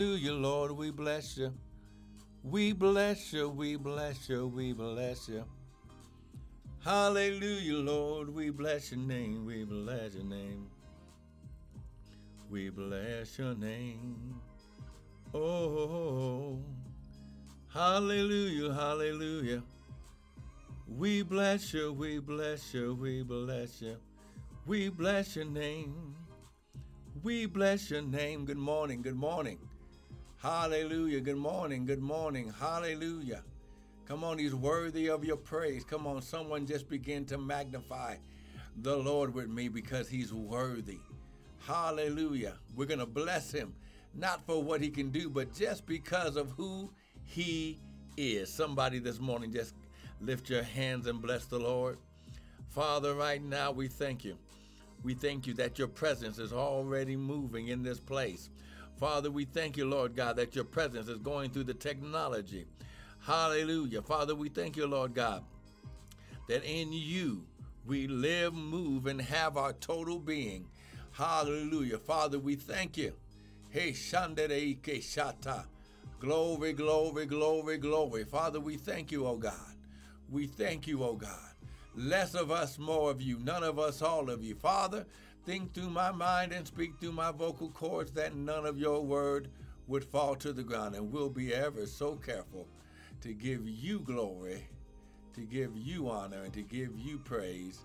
Hallelujah, Lord, we bless you. We bless you, we bless you, we bless you. Hallelujah, Lord, we bless your name, we bless your name. We bless your name. Oh, hallelujah, hallelujah. We bless you, we bless you, we bless you. We bless your name. We bless your name. Good morning, good morning. Hallelujah. Good morning, good morning. Hallelujah. Come on, he's worthy of your praise. Come on, someone just begin to magnify the Lord with me because he's worthy. Hallelujah. We're going to bless him, not for what he can do, but just because of who he is. Somebody this morning just lift your hands and bless the Lord. Father, right now we thank you. We thank you that your presence is already moving in this place. Father, we thank you, Lord God, that your presence is going through the technology. Hallelujah. Father, we thank you, Lord God, that in you we live, move, and have our total being. Hallelujah. Father, we thank you. Hey, Shandareike Shata. Glory, glory, glory, glory. Father, we thank you, oh God. We thank you, oh God. Less of us, more of you. None of us, all of you. Father, think through my mind and speak through my vocal cords that none of your word would fall to the ground. And we'll be ever so careful to give you glory, to give you honor, and to give you praise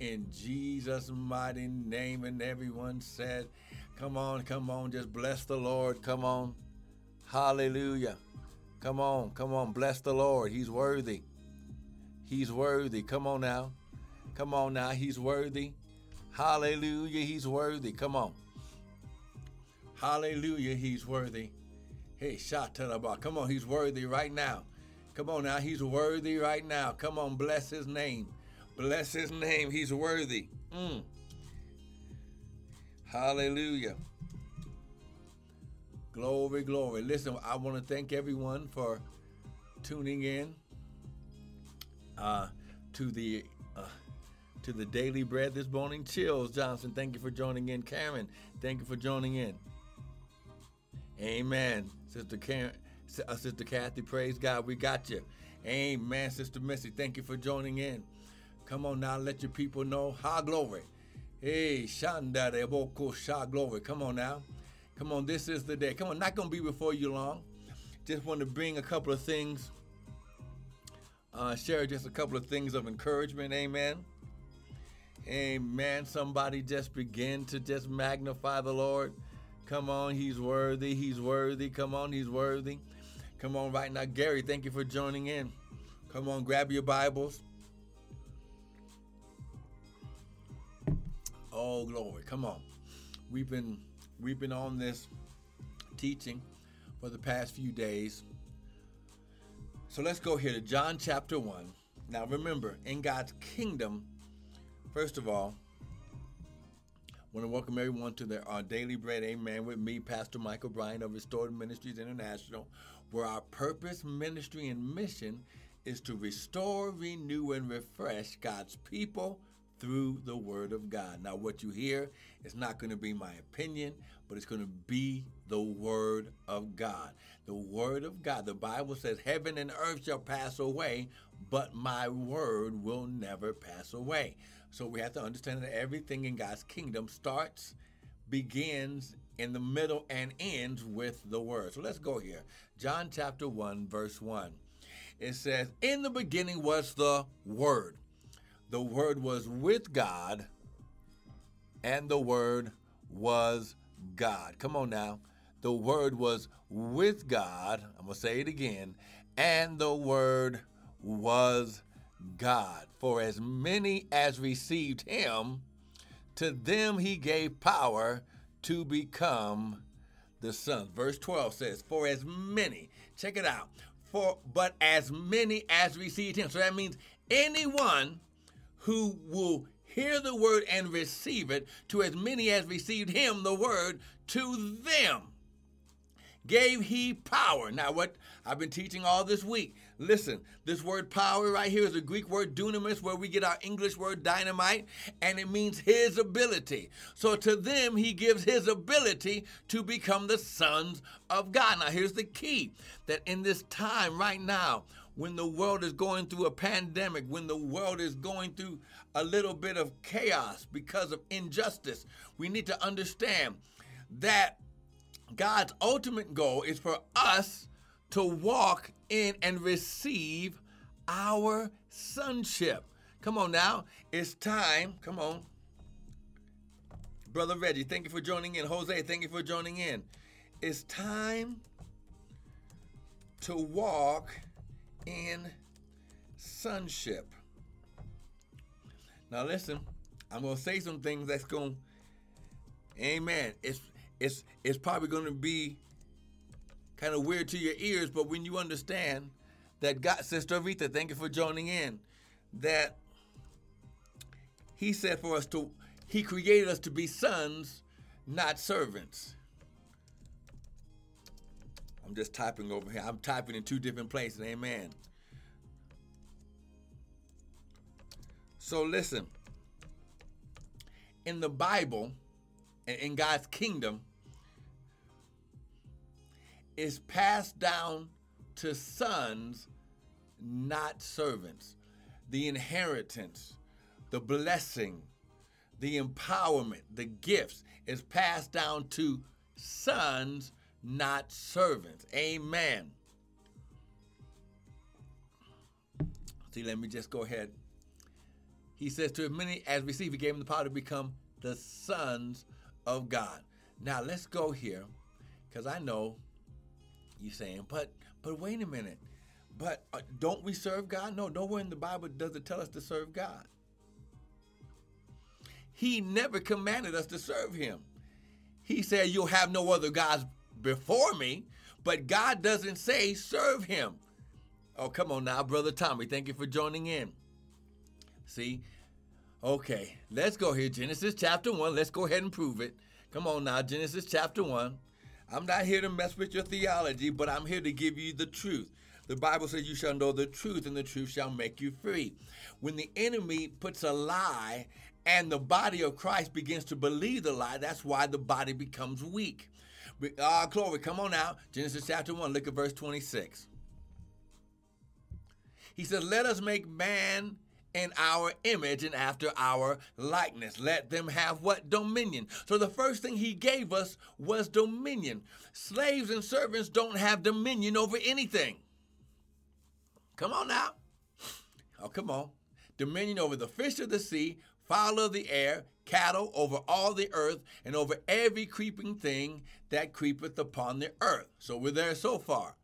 in Jesus' mighty name. And everyone said, Come on, come on, just bless the Lord. Come on. Hallelujah. Come on, come on, bless the Lord. He's worthy. He's worthy. Come on now. Come on now. He's worthy. Hallelujah. He's worthy. Come on. Hallelujah. He's worthy. Hey, Shatarabah. Come on. He's worthy right now. Come on now. He's worthy right now. Come on. Bless his name. Bless his name. He's worthy. Mm. Hallelujah. Glory, glory. Listen, I want to thank everyone for tuning in uh, to the to the daily bread this morning. Chills Johnson, thank you for joining in. Karen, thank you for joining in. Amen, Sister Karen, uh, Sister Kathy, praise God, we got you. Amen, Sister Missy, thank you for joining in. Come on now, let your people know. Ha glory. Hey, Shanda de Boko Sha glory. Come on now. Come on, this is the day. Come on, not gonna be before you long. Just want to bring a couple of things uh, share just a couple of things of encouragement. Amen. Amen. Somebody just begin to just magnify the Lord. Come on, He's worthy. He's worthy. Come on, He's worthy. Come on, right now. Gary, thank you for joining in. Come on, grab your Bibles. Oh, glory. Come on. We've been we've been on this teaching for the past few days so let's go here to John chapter 1. Now remember, in God's kingdom, first of all, I want to welcome everyone to their our uh, daily bread, amen, with me, Pastor Michael Bryant of Restored Ministries International, where our purpose, ministry, and mission is to restore, renew, and refresh God's people through the Word of God. Now, what you hear is not going to be my opinion, but it's going to be the Word of God. The Word of God. The Bible says, Heaven and earth shall pass away, but my Word will never pass away. So we have to understand that everything in God's kingdom starts, begins, in the middle, and ends with the Word. So let's go here. John chapter 1, verse 1. It says, In the beginning was the Word. The Word was with God, and the Word was God. Come on now. The Word was with God. I'm going to say it again. And the Word was God. For as many as received him, to them he gave power to become the sons. Verse 12 says, For as many, check it out, for but as many as received him. So that means anyone who will hear the word and receive it, to as many as received him, the word, to them gave he power. Now, what I've been teaching all this week. Listen, this word power right here is a Greek word dunamis, where we get our English word dynamite, and it means his ability. So to them, he gives his ability to become the sons of God. Now, here's the key that in this time right now, when the world is going through a pandemic, when the world is going through a little bit of chaos because of injustice, we need to understand that God's ultimate goal is for us to walk in and receive our sonship. Come on now, it's time. Come on. Brother Reggie, thank you for joining in. Jose, thank you for joining in. It's time to walk in sonship. Now listen, I'm gonna say some things that's gonna Amen. It's it's it's probably gonna be kind of weird to your ears, but when you understand that God, Sister Rita, thank you for joining in, that He said for us to, He created us to be sons, not servants. I'm just typing over here. I'm typing in two different places. Amen. So listen. In the Bible, in God's kingdom, is passed down to sons, not servants. The inheritance, the blessing, the empowerment, the gifts is passed down to sons, not servants. Amen. See, let me just go ahead. He says, To as many as receive, he gave them the power to become the sons of God. Now let's go here, because I know you're saying, but but wait a minute. But uh, don't we serve God? No, nowhere in the Bible does it tell us to serve God. He never commanded us to serve him. He said, You'll have no other gods before me, but God doesn't say serve him. Oh, come on now, Brother Tommy. Thank you for joining in. See? Okay, let's go here. Genesis chapter 1. Let's go ahead and prove it. Come on now, Genesis chapter 1. I'm not here to mess with your theology, but I'm here to give you the truth. The Bible says you shall know the truth, and the truth shall make you free. When the enemy puts a lie and the body of Christ begins to believe the lie, that's why the body becomes weak. Ah, uh, glory, come on now. Genesis chapter 1, look at verse 26. He says, Let us make man in our image and after our likeness. Let them have what? Dominion. So the first thing he gave us was dominion. Slaves and servants don't have dominion over anything. Come on now. Oh, come on. Dominion over the fish of the sea, fowl of the air, cattle, over all the earth, and over every creeping thing that creepeth upon the earth. So we're there so far.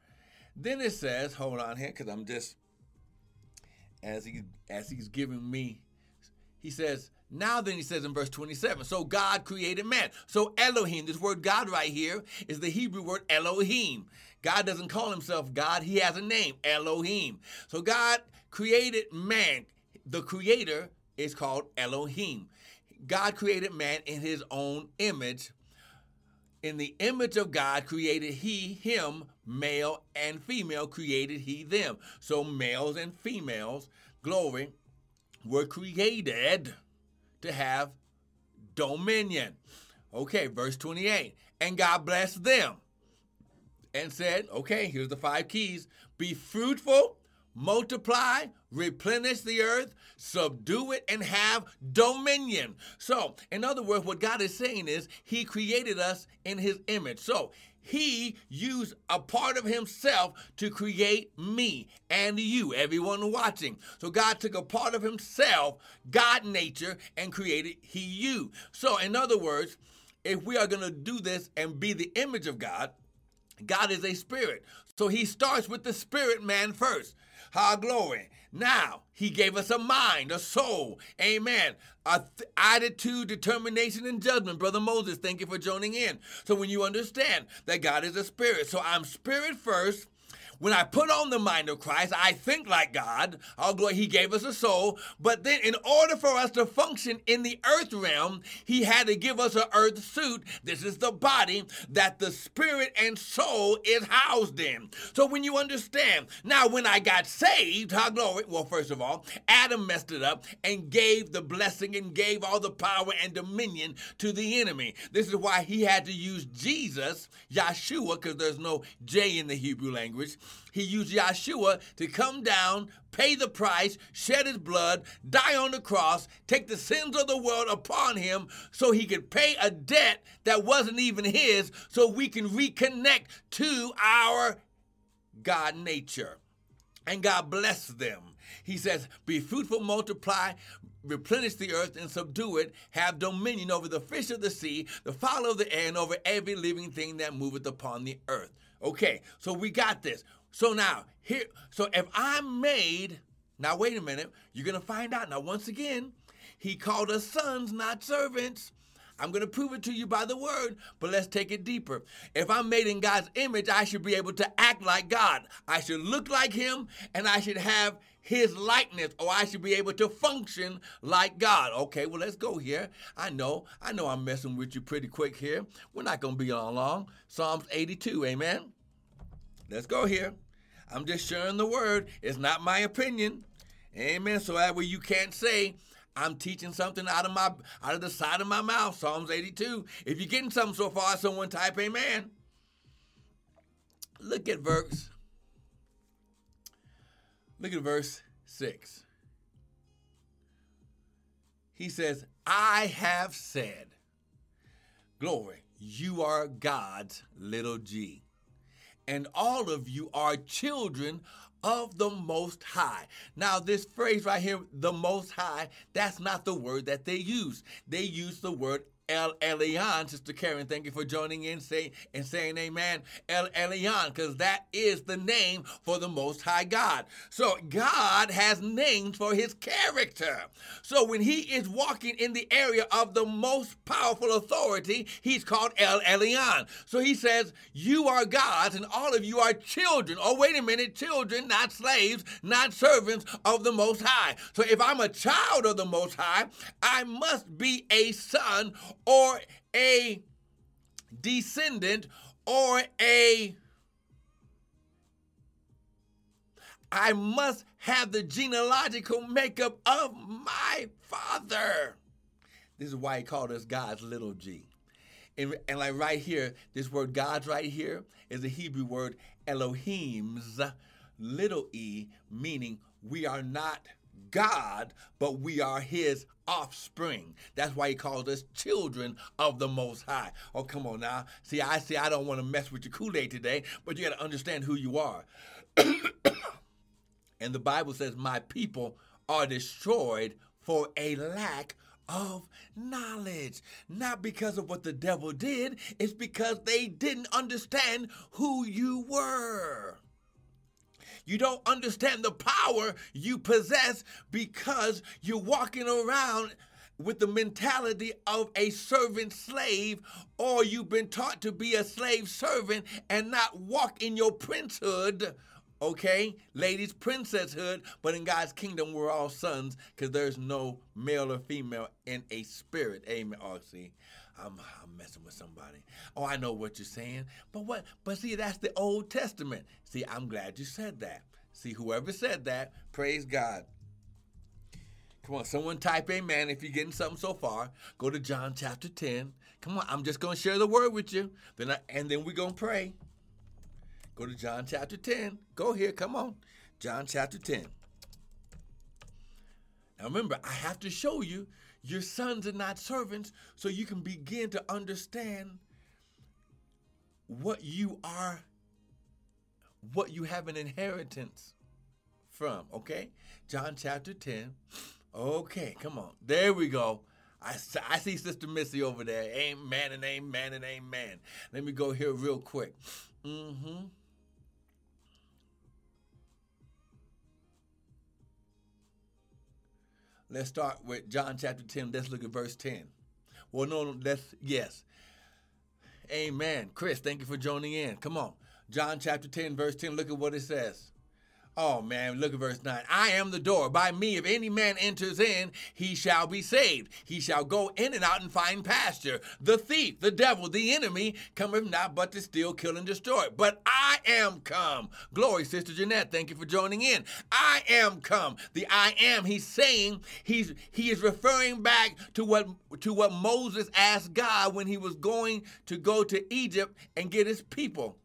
Then it says, hold on here, because I'm just as he as he's giving me. He says, now then he says in verse 27, so God created man. So Elohim, this word God right here is the Hebrew word Elohim. God doesn't call himself God, he has a name, Elohim. So God created man. The creator is called Elohim. God created man in his own image. In the image of God created he him, male and female created he them. So males and females, glory, were created to have dominion. Okay, verse 28. And God blessed them and said, okay, here's the five keys be fruitful multiply, replenish the earth, subdue it, and have dominion. So, in other words, what God is saying is He created us in His image. So, he used a part of himself to create me and you, everyone watching. So God took a part of himself, God nature, and created he you. So, in other words, if we are going to do this and be the image of God, God is a spirit. So he starts with the spirit man first. Our glory. Now, he gave us a mind, a soul. Amen. A th- attitude, determination, and judgment. Brother Moses, thank you for joining in. So when you understand that God is a spirit, so I'm spirit first when I put on the mind of Christ, I think like God. Glory, He gave us a soul. But then, in order for us to function in the earth realm, He had to give us an earth suit. This is the body that the spirit and soul is housed in. So, when you understand, now when I got saved, how glory, well, first of all, Adam messed it up and gave the blessing and gave all the power and dominion to the enemy. This is why He had to use Jesus, Yeshua, because there's no J in the Hebrew language he used Yeshua to come down, pay the price, shed his blood, die on the cross, take the sins of the world upon him so he could pay a debt that wasn't even his, so we can reconnect to our God nature. And God bless them. He says, Be fruitful, multiply, replenish the earth and subdue it, have dominion over the fish of the sea, the fowl of the air, and over every living thing that moveth upon the earth. Okay, so we got this. So now, here, so if I'm made, now wait a minute, you're gonna find out. Now, once again, he called us sons, not servants. I'm going to prove it to you by the word, but let's take it deeper. If I'm made in God's image, I should be able to act like God. I should look like Him and I should have His likeness, or I should be able to function like God. Okay, well, let's go here. I know, I know I'm messing with you pretty quick here. We're not going to be on long. Psalms 82, amen. Let's go here. I'm just sharing the word. It's not my opinion. Amen. So that way you can't say, I'm teaching something out of my out of the side of my mouth. Psalms 82. If you're getting something so far, someone type amen. Look at verse. Look at verse 6. He says, I have said, Glory, you are God's little g and all of you are children of the Most High. Now, this phrase right here, the Most High, that's not the word that they use. They use the word El Elyon, Sister Karen, thank you for joining in say, and saying amen. El Elyon, because that is the name for the Most High God. So God has names for his character. So when he is walking in the area of the most powerful authority, he's called El Elyon. So he says, You are gods and all of you are children. Oh, wait a minute, children, not slaves, not servants of the Most High. So if I'm a child of the Most High, I must be a son or a descendant or a I must have the genealogical makeup of my father. This is why he called us God's little g. And, and like right here, this word God's right here is the Hebrew word Elohim's little e, meaning we are not God, but we are his offspring. That's why he calls us children of the Most High. Oh, come on now. See, I see I don't want to mess with your Kool-Aid today, but you got to understand who you are. and the Bible says, My people are destroyed for a lack of knowledge. Not because of what the devil did, it's because they didn't understand who you were. You don't understand the power you possess because you're walking around with the mentality of a servant slave, or you've been taught to be a slave servant and not walk in your princehood. Okay, ladies, princesshood, but in God's kingdom, we're all sons because there's no male or female in a spirit. Amen. See, I'm, I'm messing with somebody. Oh, I know what you're saying. But what? But see, that's the Old Testament. See, I'm glad you said that. See, whoever said that, praise God. Come on, someone type amen if you're getting something so far. Go to John chapter 10. Come on, I'm just going to share the word with you. Then I, and then we're going to pray. Go to John chapter 10. Go here, come on. John chapter 10. Now remember, I have to show you your sons are not servants so you can begin to understand what you are, what you have an inheritance from, okay? John chapter 10. Okay, come on. There we go. I, I see Sister Missy over there. Amen and amen and amen. Let me go here real quick. Mm-hmm. Let's start with John chapter 10. Let's look at verse 10. Well, no, let's, yes. Amen. Chris, thank you for joining in. Come on. John chapter 10, verse 10, look at what it says. Oh man, look at verse 9. I am the door. By me, if any man enters in, he shall be saved. He shall go in and out and find pasture. The thief, the devil, the enemy cometh not but to steal, kill, and destroy. But I am come. Glory, Sister Jeanette. Thank you for joining in. I am come. The I am, he's saying, he's he is referring back to what to what Moses asked God when he was going to go to Egypt and get his people.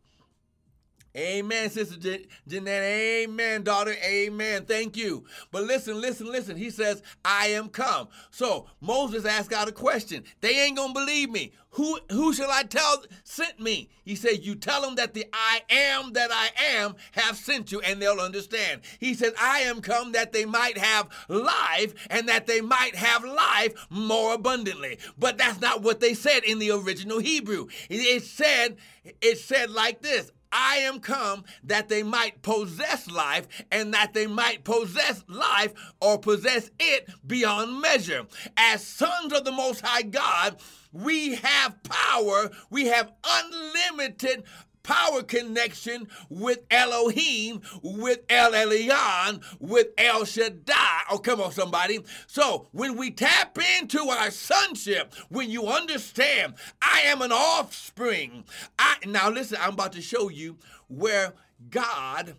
Amen, Sister Je- Jeanette. Amen, daughter. Amen. Thank you. But listen, listen, listen. He says, I am come. So Moses asked God a question. They ain't gonna believe me. Who who shall I tell sent me? He said, You tell them that the I am that I am have sent you, and they'll understand. He said, I am come that they might have life and that they might have life more abundantly. But that's not what they said in the original Hebrew. It said, it said like this. I am come that they might possess life and that they might possess life or possess it beyond measure. As sons of the Most High God, we have power, we have unlimited power connection with Elohim, with El Elyon, with El Shaddai. Oh, come on, somebody. So when we tap into our sonship, when you understand, I am an offspring. I now listen, I'm about to show you where God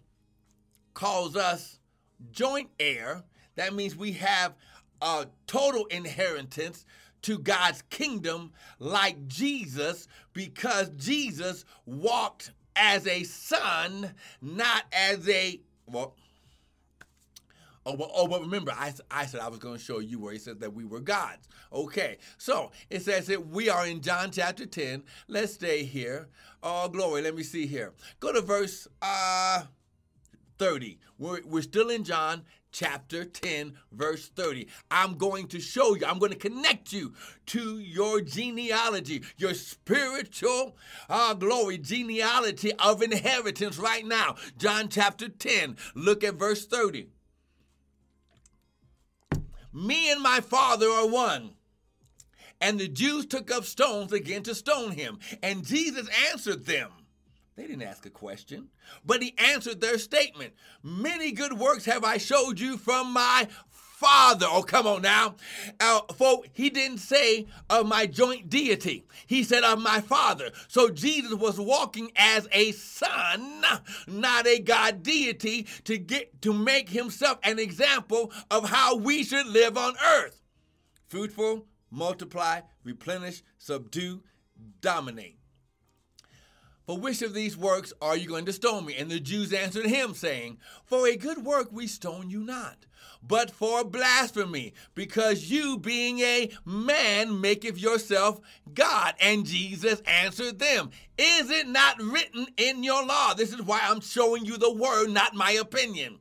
calls us joint heir. That means we have a total inheritance to God's kingdom like Jesus because Jesus walked as a son, not as a, well, Oh, but, oh, but remember, I, I said I was going to show you where he says that we were gods. Okay, so it says that we are in John chapter 10. Let's stay here. Oh, glory. Let me see here. Go to verse uh, 30. We're, we're still in John chapter 10, verse 30. I'm going to show you, I'm going to connect you to your genealogy, your spiritual uh, glory, genealogy of inheritance right now. John chapter 10, look at verse 30. Me and my Father are one. And the Jews took up stones again to stone him. And Jesus answered them. They didn't ask a question, but he answered their statement. Many good works have I showed you from my Father. Oh, come on now. Uh, for he didn't say of my joint deity. He said of my Father. So Jesus was walking as a son, not a God deity, to get to make himself an example of how we should live on earth. Fruitful, multiply, replenish, subdue, dominate. For which of these works are you going to stone me? And the Jews answered him, saying, For a good work we stone you not, but for blasphemy, because you, being a man, maketh yourself God. And Jesus answered them, Is it not written in your law? This is why I'm showing you the word, not my opinion.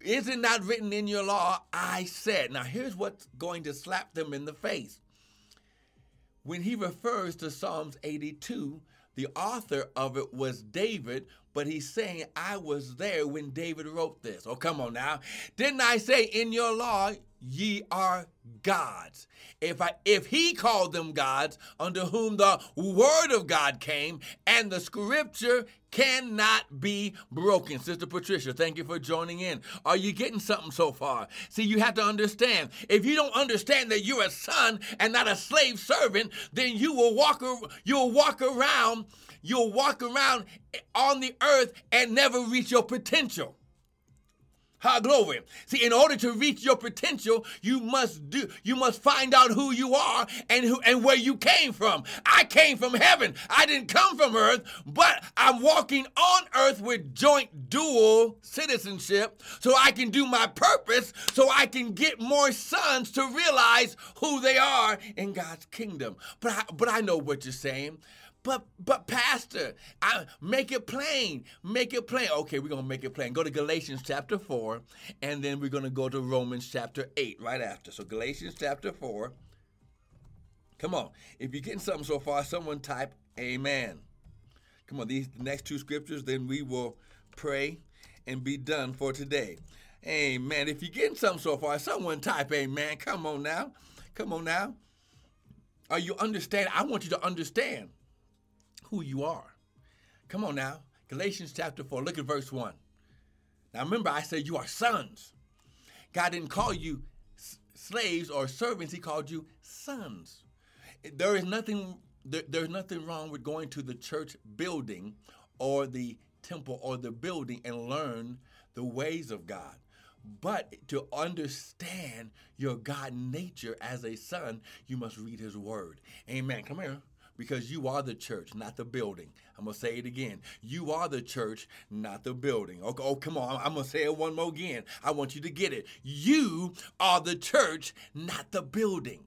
Is it not written in your law? I said. Now, here's what's going to slap them in the face. When he refers to Psalms 82, the author of it was David, but he's saying, I was there when David wrote this. Oh, come on now. Didn't I say in your law, ye are gods? If I if he called them gods, unto whom the word of God came, and the scripture cannot be broken. Sister Patricia, thank you for joining in. Are you getting something so far? See, you have to understand. If you don't understand that you're a son and not a slave servant, then you will walk you'll walk around you'll walk around on the earth and never reach your potential. Ha glory. See, in order to reach your potential, you must do you must find out who you are and who and where you came from. I came from heaven. I didn't come from earth, but I'm walking on earth with joint dual citizenship so I can do my purpose, so I can get more sons to realize who they are in God's kingdom. But I, but I know what you're saying. But but pastor, I make it plain. Make it plain. Okay, we're gonna make it plain. Go to Galatians chapter 4, and then we're gonna go to Romans chapter 8 right after. So Galatians chapter 4. Come on. If you're getting something so far, someone type amen. Come on, these next two scriptures, then we will pray and be done for today. Amen. If you're getting something so far, someone type amen. Come on now. Come on now. Are you understand? I want you to understand who you are. Come on now. Galatians chapter 4, look at verse 1. Now remember, I said you are sons. God didn't call you slaves or servants, He called you sons. There is nothing there, there's nothing wrong with going to the church building or the temple or the building and learn the ways of God. But to understand your God nature as a son, you must read his word. Amen. Come here. Because you are the church, not the building. I'm going to say it again. You are the church, not the building. Okay, oh, come on. I'm going to say it one more again. I want you to get it. You are the church, not the building.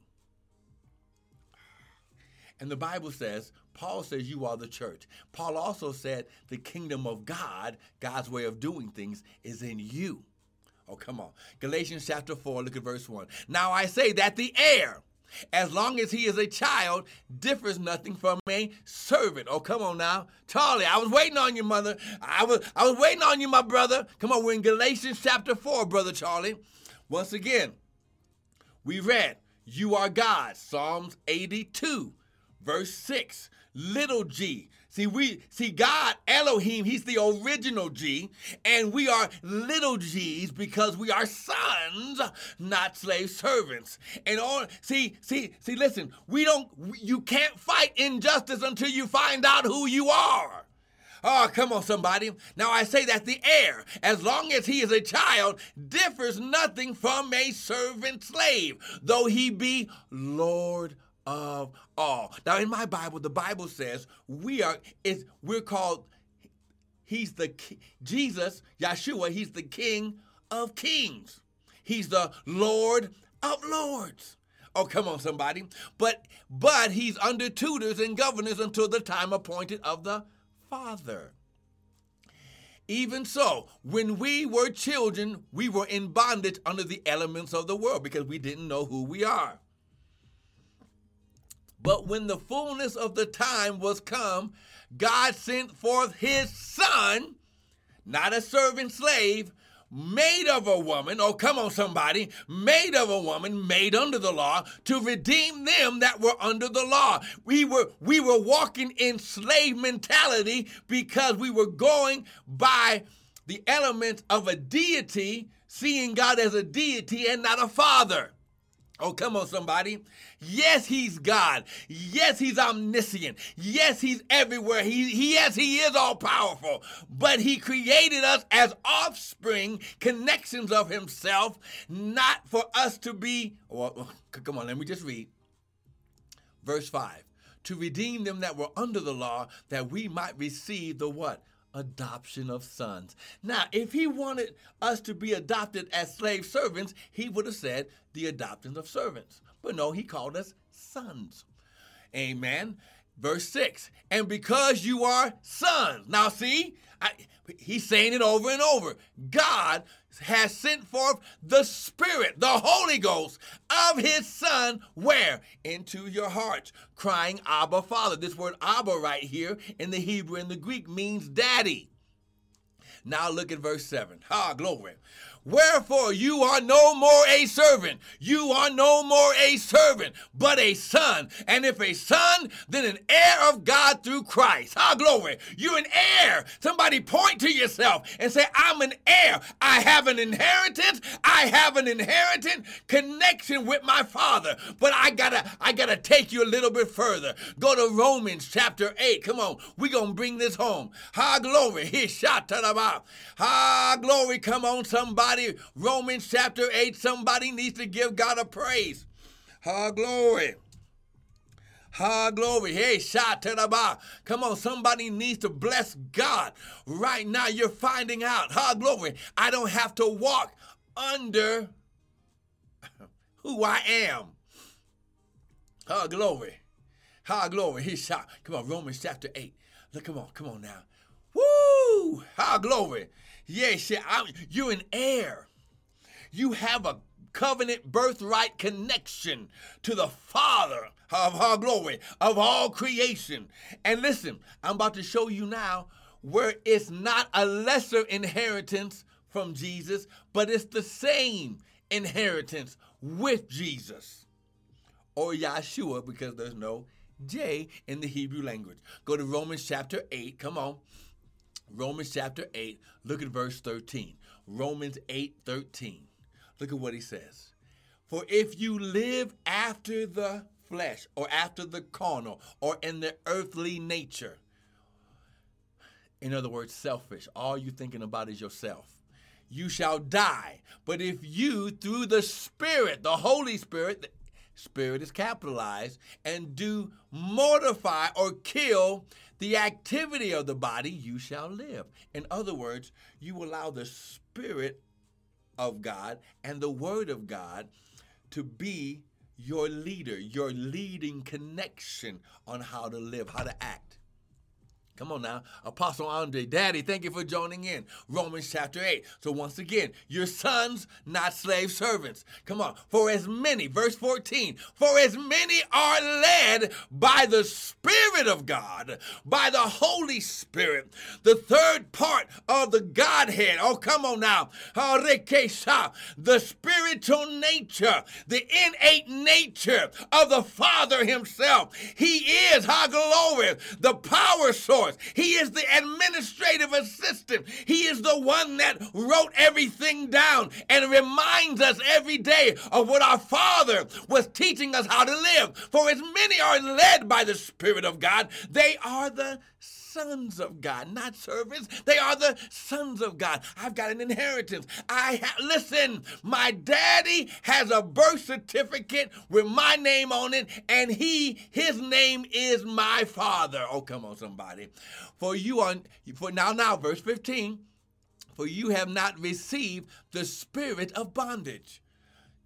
And the Bible says, Paul says you are the church. Paul also said the kingdom of God, God's way of doing things, is in you. Oh, come on. Galatians chapter 4, look at verse 1. Now I say that the heir, as long as he is a child, differs nothing from a servant. Oh, come on now. Charlie, I was waiting on you, mother. I was, I was waiting on you, my brother. Come on, we're in Galatians chapter 4, brother Charlie. Once again, we read, You are God, Psalms 82, verse 6 little g. See, we see God, Elohim, He's the original G, and we are little G's because we are sons, not slave servants. And all see, see, see, listen, we don't you can't fight injustice until you find out who you are. Oh, come on, somebody. Now I say that the heir, as long as he is a child, differs nothing from a servant slave, though he be Lord of all. Now, in my Bible, the Bible says we are is we're called. He's the Jesus, Yeshua. He's the King of Kings. He's the Lord of Lords. Oh, come on, somebody. But but he's under tutors and governors until the time appointed of the Father. Even so, when we were children, we were in bondage under the elements of the world because we didn't know who we are. But when the fullness of the time was come, God sent forth his son, not a servant slave, made of a woman, oh, come on, somebody, made of a woman, made under the law, to redeem them that were under the law. We were, we were walking in slave mentality because we were going by the elements of a deity, seeing God as a deity and not a father. Oh, come on, somebody. Yes, he's God. Yes, he's omniscient. Yes, he's everywhere. He, he yes, he is all powerful. But he created us as offspring, connections of himself, not for us to be. Well, come on, let me just read. Verse 5 to redeem them that were under the law, that we might receive the what? Adoption of sons. Now, if he wanted us to be adopted as slave servants, he would have said the adoption of servants. But no, he called us sons. Amen. Verse 6 And because you are sons. Now, see, I, he's saying it over and over. God has sent forth the Spirit, the Holy Ghost of His Son, where? Into your hearts, crying, Abba, Father. This word Abba right here in the Hebrew and the Greek means daddy. Now look at verse 7. Ah, glory. Wherefore you are no more a servant. You are no more a servant, but a son. And if a son, then an heir of God through Christ. Ah, glory. You're an heir. Somebody point to yourself and say, I'm an heir. I have an inheritance. I have an inheritance connection with my father. But I gotta, I gotta take you a little bit further. Go to Romans chapter 8. Come on. We're gonna bring this home. Ha glory. He shot to the Ha glory. Come on, somebody somebody, Romans chapter 8, somebody needs to give God a praise. Ha, glory. Ha, glory. Hey, shout to the bar. Come on, somebody needs to bless God. Right now, you're finding out. Ha, glory. I don't have to walk under who I am. Ha, glory. Ha, glory. He shot. Come on, Romans chapter 8. Look, come on, come on now. Woo! Ha, glory. Yes, yeah, you're an heir. You have a covenant birthright connection to the Father of our glory, of all creation. And listen, I'm about to show you now where it's not a lesser inheritance from Jesus, but it's the same inheritance with Jesus or Yeshua because there's no J in the Hebrew language. Go to Romans chapter 8. Come on. Romans chapter 8, look at verse 13. Romans 8 13. Look at what he says. For if you live after the flesh or after the carnal or in the earthly nature, in other words, selfish, all you thinking about is yourself, you shall die. But if you, through the Spirit, the Holy Spirit, Spirit is capitalized, and do mortify or kill the activity of the body, you shall live. In other words, you allow the Spirit of God and the Word of God to be your leader, your leading connection on how to live, how to act. Come on now. Apostle Andre, Daddy, thank you for joining in. Romans chapter 8. So once again, your sons, not slave servants. Come on. For as many, verse 14, for as many are led by the Spirit of God, by the Holy Spirit, the third part of the Godhead. Oh, come on now. The spiritual nature, the innate nature of the Father Himself. He is, how glory, the power source he is the administrative assistant. He is the one that wrote everything down and reminds us every day of what our Father was teaching us how to live. For as many are led by the Spirit of God, they are the sons of God, not servants. They are the sons of God. I've got an inheritance. I ha- listen. My daddy has a birth certificate with my name on it, and he, his name is my father. Oh, come on, somebody. For you are for now, now, verse fifteen. For you have not received the spirit of bondage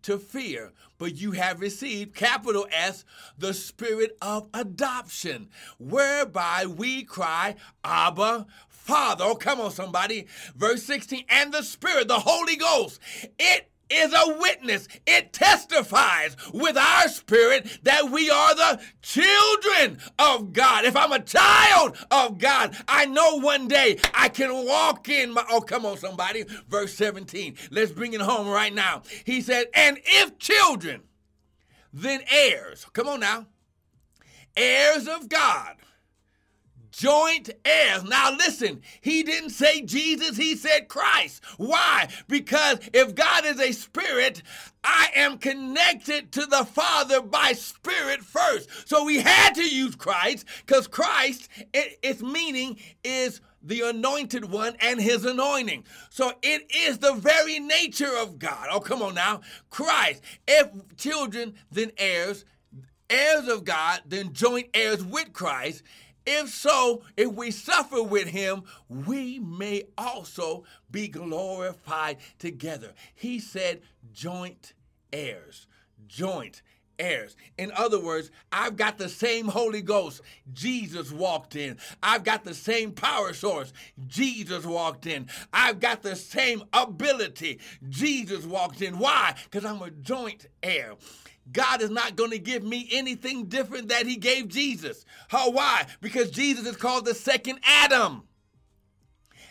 to fear, but you have received, capital S, the spirit of adoption, whereby we cry, Abba, Father. Oh, come on, somebody. Verse 16, and the Spirit, the Holy Ghost, it is a witness. It testifies with our spirit that we are the children of God. If I'm a child of God, I know one day I can walk in my. Oh, come on, somebody. Verse 17. Let's bring it home right now. He said, And if children, then heirs. Come on now. Heirs of God joint heirs. Now listen, he didn't say Jesus, he said Christ. Why? Because if God is a spirit, I am connected to the Father by spirit first. So we had to use Christ because Christ, it, its meaning is the anointed one and his anointing. So it is the very nature of God. Oh, come on now. Christ. If children, then heirs, heirs of God, then joint heirs with Christ. If so, if we suffer with him, we may also be glorified together. He said, joint heirs, joint heirs. In other words, I've got the same Holy Ghost Jesus walked in. I've got the same power source Jesus walked in. I've got the same ability Jesus walked in. Why? Because I'm a joint heir. God is not going to give me anything different that he gave Jesus. How? Why? Because Jesus is called the second Adam.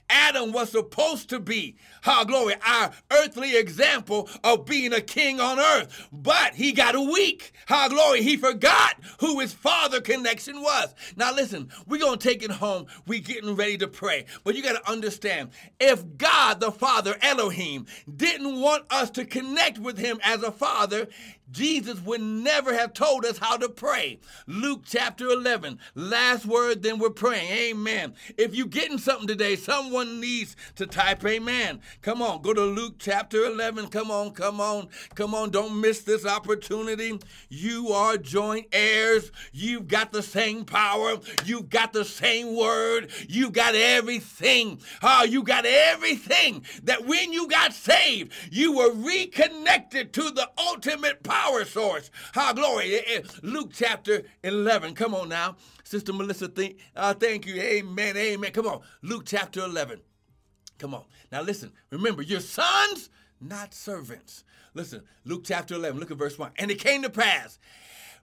Adam was supposed to be, how glory, our earthly example of being a king on earth. But he got weak. How glory, he forgot who his father connection was. Now listen, we're going to take it home. We're getting ready to pray. But you got to understand, if God the Father, Elohim, didn't want us to connect with him as a father, Jesus would never have told us how to pray. Luke chapter 11, last word, then we're praying. Amen. If you're getting something today, someone needs to type amen. Come on, go to Luke chapter 11. Come on, come on, come on. Don't miss this opportunity. You are joint heirs. You've got the same power. You've got the same word. You've got everything. Oh, you got everything that when you got saved, you were reconnected to the ultimate power source. How glory. Eh, eh, Luke chapter 11. Come on now. Sister Melissa, think, uh, thank you. Amen. Amen. Come on. Luke chapter 11. Come on. Now listen. Remember, your sons, not servants. Listen, Luke chapter 11. Look at verse 1. And it came to pass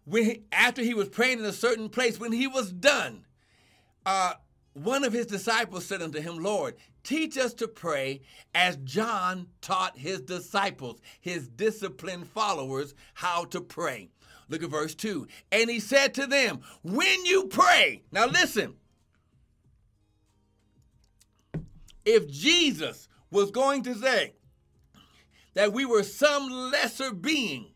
when he, after he was praying in a certain place, when he was done, uh, one of his disciples said unto him, Lord, teach us to pray as John taught his disciples, his disciplined followers, how to pray. Look at verse 2. And he said to them, When you pray, now listen, if Jesus was going to say that we were some lesser being,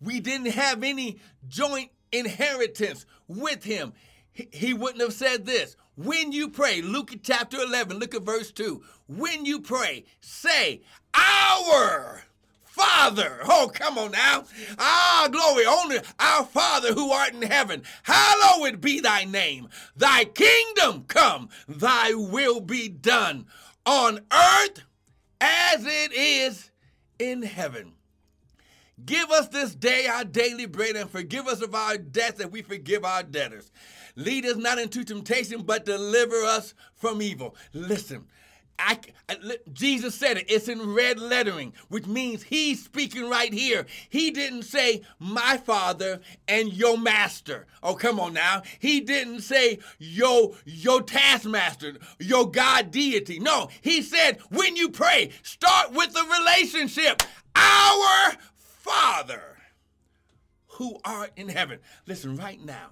we didn't have any joint inheritance with him, he wouldn't have said this. When you pray, Luke chapter 11, look at verse 2. When you pray, say, Our Father. Oh, come on now. Ah, glory. Only our Father who art in heaven. Hallowed be thy name. Thy kingdom come. Thy will be done on earth as it is in heaven. Give us this day our daily bread and forgive us of our debts that we forgive our debtors. Lead us not into temptation, but deliver us from evil. Listen, I, I, Jesus said it. It's in red lettering, which means he's speaking right here. He didn't say my father and your master. Oh, come on now. He didn't say your your taskmaster, your God deity. No, he said when you pray, start with the relationship. Our Father who art in heaven. Listen, right now,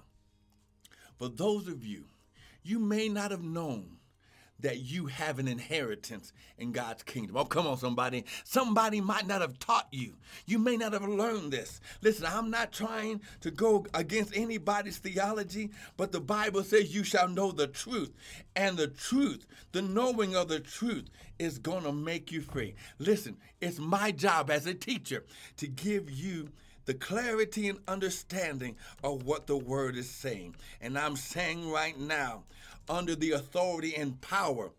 for those of you, you may not have known that you have an inheritance in God's kingdom. Oh, come on, somebody. Somebody might not have taught you. You may not have learned this. Listen, I'm not trying to go against anybody's theology, but the Bible says you shall know the truth. And the truth, the knowing of the truth, is going to make you free. Listen, it's my job as a teacher to give you the clarity and understanding of what the word is saying. And I'm saying right now, under the authority and power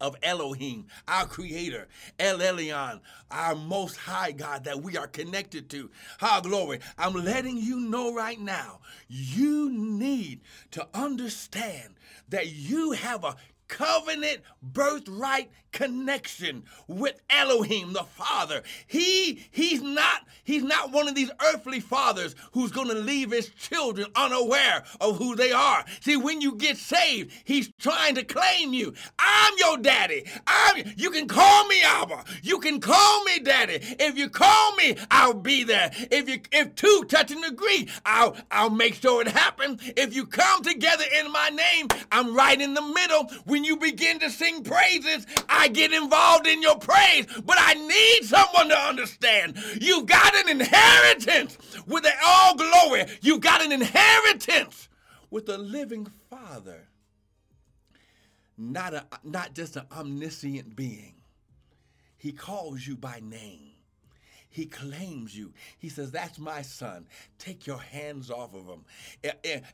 of Elohim, our creator, El Elyon, our most high God that we are connected to. How glory. I'm letting you know right now, you need to understand that you have a covenant birthright connection with Elohim the Father. He he's not he's not one of these earthly fathers who's going to leave his children unaware of who they are. See, when you get saved, he's trying to claim you. I'm your daddy. I'm you can call me Abba. You can call me daddy. If you call me, I'll be there. If you if two touch and agree, I'll I'll make sure it happens. If you come together in my name, I'm right in the middle. When you begin to sing praises, I I get involved in your praise, but I need someone to understand. You've got an inheritance with the all glory. You've got an inheritance with the living Father, not, a, not just an omniscient being. He calls you by name. He claims you. He says, That's my son. Take your hands off of him.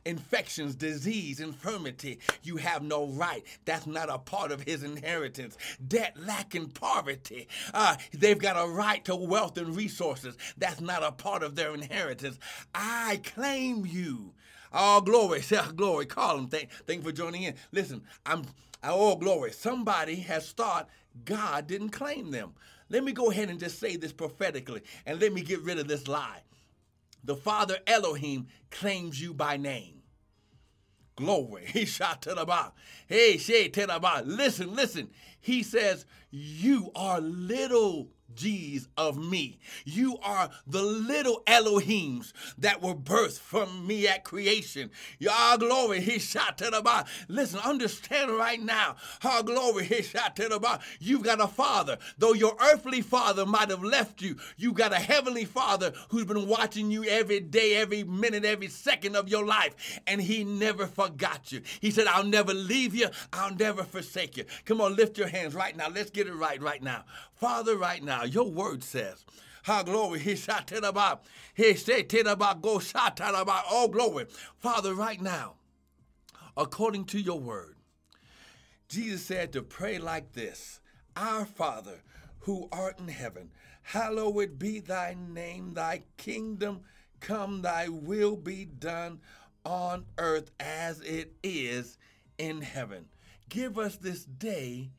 Infections, disease, infirmity, you have no right. That's not a part of his inheritance. Debt, lack, and poverty, uh, they've got a right to wealth and resources. That's not a part of their inheritance. I claim you. All glory, glory. Call him. Thank, thank you for joining in. Listen, I'm all glory. Somebody has thought God didn't claim them. Let me go ahead and just say this prophetically and let me get rid of this lie. The Father Elohim claims you by name. Glory. He shot to the bar. Hey, shay to the bar. Listen, listen. He says, You are little G's of me. You are the little Elohims that were birthed from me at creation. Your glory, he shot to the bar. Listen, understand right now. Our glory, he shot to the bar. You've got a father. Though your earthly father might have left you, you've got a heavenly father who's been watching you every day, every minute, every second of your life. And he never forgot you. He said, I'll never leave you. I'll never forsake you. Come on, lift your hands right now. Let's get it right right now. Father, right now, your word says, how glory, he shouted about, he said about, go shot about, oh glory. Father, right now, according to your word, Jesus said to pray like this Our Father, who art in heaven, hallowed be thy name, thy kingdom come, thy will be done on earth as it is in heaven. Give us this day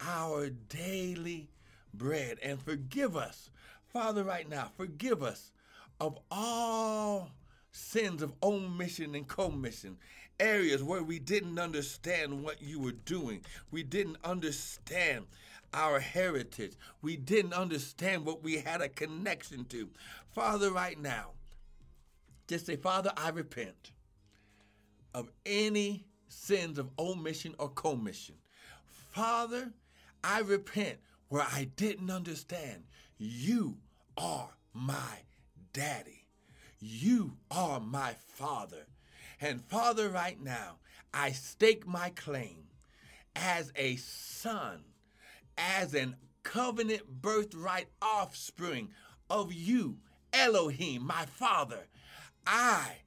our daily bread and forgive us, Father, right now, forgive us of all sins of omission and commission, areas where we didn't understand what you were doing. We didn't understand our heritage. We didn't understand what we had a connection to. Father, right now, just say, Father, I repent of any sins of omission or commission. Father, I repent where I didn't understand. You are my daddy. You are my father. And Father, right now, I stake my claim as a son, as an covenant birthright offspring of you, Elohim, my Father. I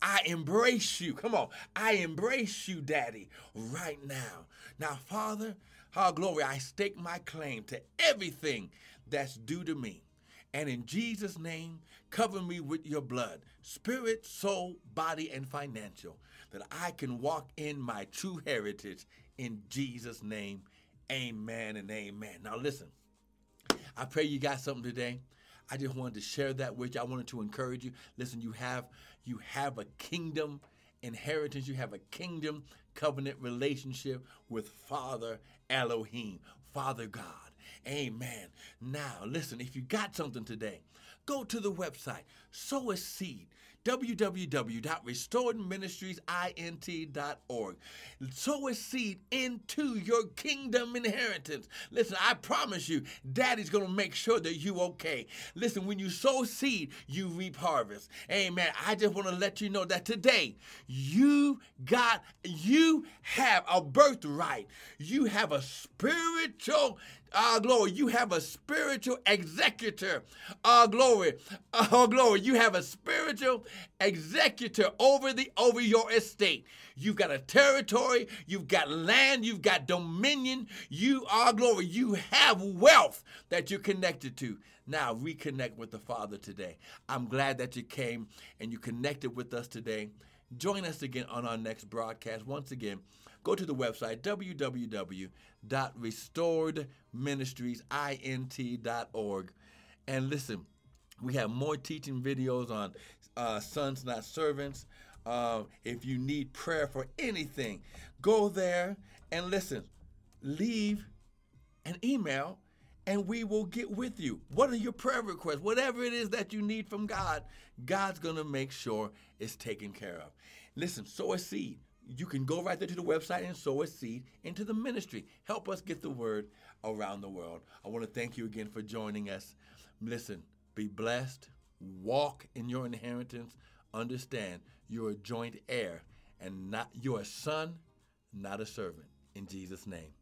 I embrace you. Come on. I embrace you, Daddy, right now. Now, Father, our glory, I stake my claim to everything that's due to me. And in Jesus' name, cover me with your blood, spirit, soul, body, and financial, that I can walk in my true heritage in Jesus' name. Amen and amen. Now, listen, I pray you got something today. I just wanted to share that with you. I wanted to encourage you. Listen, you have you have a kingdom inheritance. You have a kingdom covenant relationship with Father Elohim, Father God. Amen. Now, listen, if you got something today, go to the website, sow a seed www.restoredministriesint.org. Sow a seed into your kingdom inheritance. Listen, I promise you, Daddy's going to make sure that you okay. Listen, when you sow seed, you reap harvest. Amen. I just want to let you know that today you got, you have a birthright. You have a spiritual Ah, glory. You have a spiritual executor. Our glory. our glory. You have a spiritual executor over the over your estate. You've got a territory, you've got land, you've got dominion. You are glory. You have wealth that you're connected to. Now reconnect with the Father today. I'm glad that you came and you connected with us today. Join us again on our next broadcast. Once again, go to the website www.restoredministriesint.org and listen. We have more teaching videos on uh, sons, not servants. Uh, if you need prayer for anything, go there and listen. Leave an email and we will get with you. What are your prayer requests? Whatever it is that you need from God, God's going to make sure it's taken care of. Listen, sow a seed you can go right there to the website and sow a seed into the ministry. Help us get the word around the world. I want to thank you again for joining us. Listen, be blessed, walk in your inheritance, understand you're a joint heir and not you're a son, not a servant. In Jesus' name.